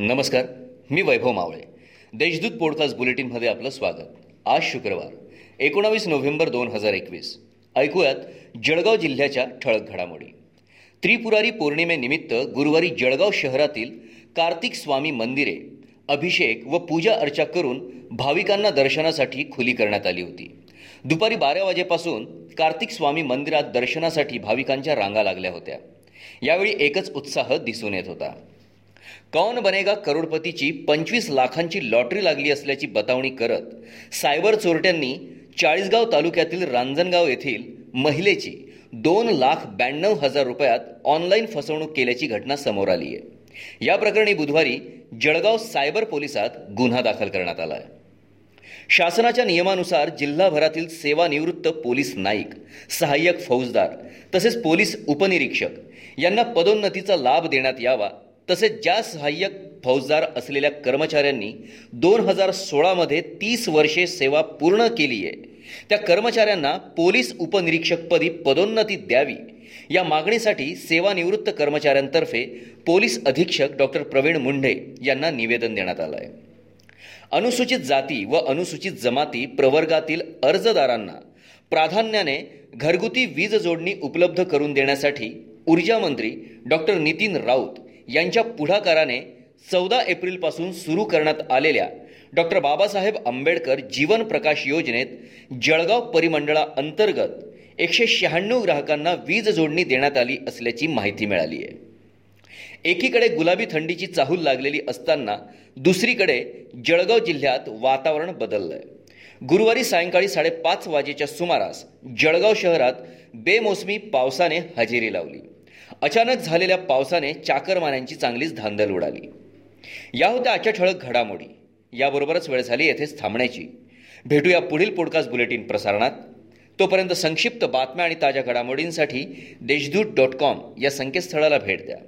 नमस्कार मी वैभव मावळे. देशदूत पॉडकास्ट बुलेटिनमध्ये आपलं स्वागत. आज शुक्रवार एकोणावीस नोव्हेंबर दोन हजार एकवीस. ऐकूयात जळगाव जिल्ह्याच्या ठळक घडामोडी. त्रिपुरारी पौर्णिमेनिमित्त गुरुवारी जळगाव शहरातील कार्तिक स्वामी मंदिरे अभिषेक व पूजा अर्चा करून भाविकांना दर्शनासाठी खुली करण्यात आली होती. दुपारी बारा वाजेपासून कार्तिक स्वामी मंदिरात दर्शनासाठी भाविकांच्या रांगा लागल्या होत्या. यावेळी एकच उत्साह दिसून येत होता. कौन बनेगा करोडपतीची पंचवीस लाखांची लॉटरी लागली असल्याची बतावणी करत सायबर चोरट्यांनी चाळीसगाव तालुक्यातील रांजणगाव येथील महिलेची दोन लाख ब्याण्णव हजार रुपयात ऑनलाईन फसवणूक केल्याची घटना समोर आली आहे. या प्रकरणी बुधवारी जळगाव सायबर पोलिसात गुन्हा दाखल करण्यात आला आहे शासनाच्या नियमानुसार जिल्हाभरातील सेवानिवृत्त पोलीस नाईक सहाय्यक फौजदार तसेच पोलीस उपनिरीक्षक यांना पदोन्नतीचा लाभ देण्यात यावा तसेच ज्या सहाय्यक फौजदार असलेल्या कर्मचाऱ्यांनी दोन हजार सोळामध्ये तीस वर्षे सेवा पूर्ण केली आहे त्या कर्मचाऱ्यांना पोलीस उपनिरीक्षकपदी पदोन्नती द्यावी. या मागणीसाठी सेवानिवृत्त कर्मचाऱ्यांतर्फे पोलीस अधीक्षक डॉक्टर प्रवीण मुंढे यांना निवेदन देण्यात आलं आहे अनुसूचित जाती व अनुसूचित जमाती प्रवर्गातील अर्जदारांना प्राधान्याने घरगुती वीज जोडणी उपलब्ध करून देण्यासाठी ऊर्जामंत्री डॉक्टर नितीन राऊत यांच्या पुढाकाराने चौदा एप्रिलपासून सुरू करण्यात आलेल्या डॉक्टर बाबासाहेब आंबेडकर जीवन प्रकाश योजनेत जळगाव परिमंडळाअंतर्गत एकशे शहाण्णव ग्राहकांना वीज जोडणी देण्यात आली असल्याची माहिती मिळाली आहे. एकीकडे गुलाबी थंडीची चाहूल लागलेली असताना दुसरीकडे जळगाव जिल्ह्यात वातावरण बदललं आहे गुरुवारी सायंकाळी साडेपाच वाजेच्या सुमारास जळगाव शहरात बेमोसमी पावसाने हजेरी लावली. अचानक झालेल्या पावसाने चाकरमान्यांची चांगलीच धांदल उडाली. या होत्या आजच्या ठळक घडामोडी. याबरोबरच वेळ झाली येथेच थांबण्याची. भेटूया पुढील पॉडकास्ट बुलेटिन प्रसारणात. तोपर्यंत संक्षिप्त बातम्या आणि ताज्या घडामोडींसाठी देशदूत डॉट कॉम या संकेतस्थळाला भेट द्या.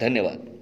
धन्यवाद.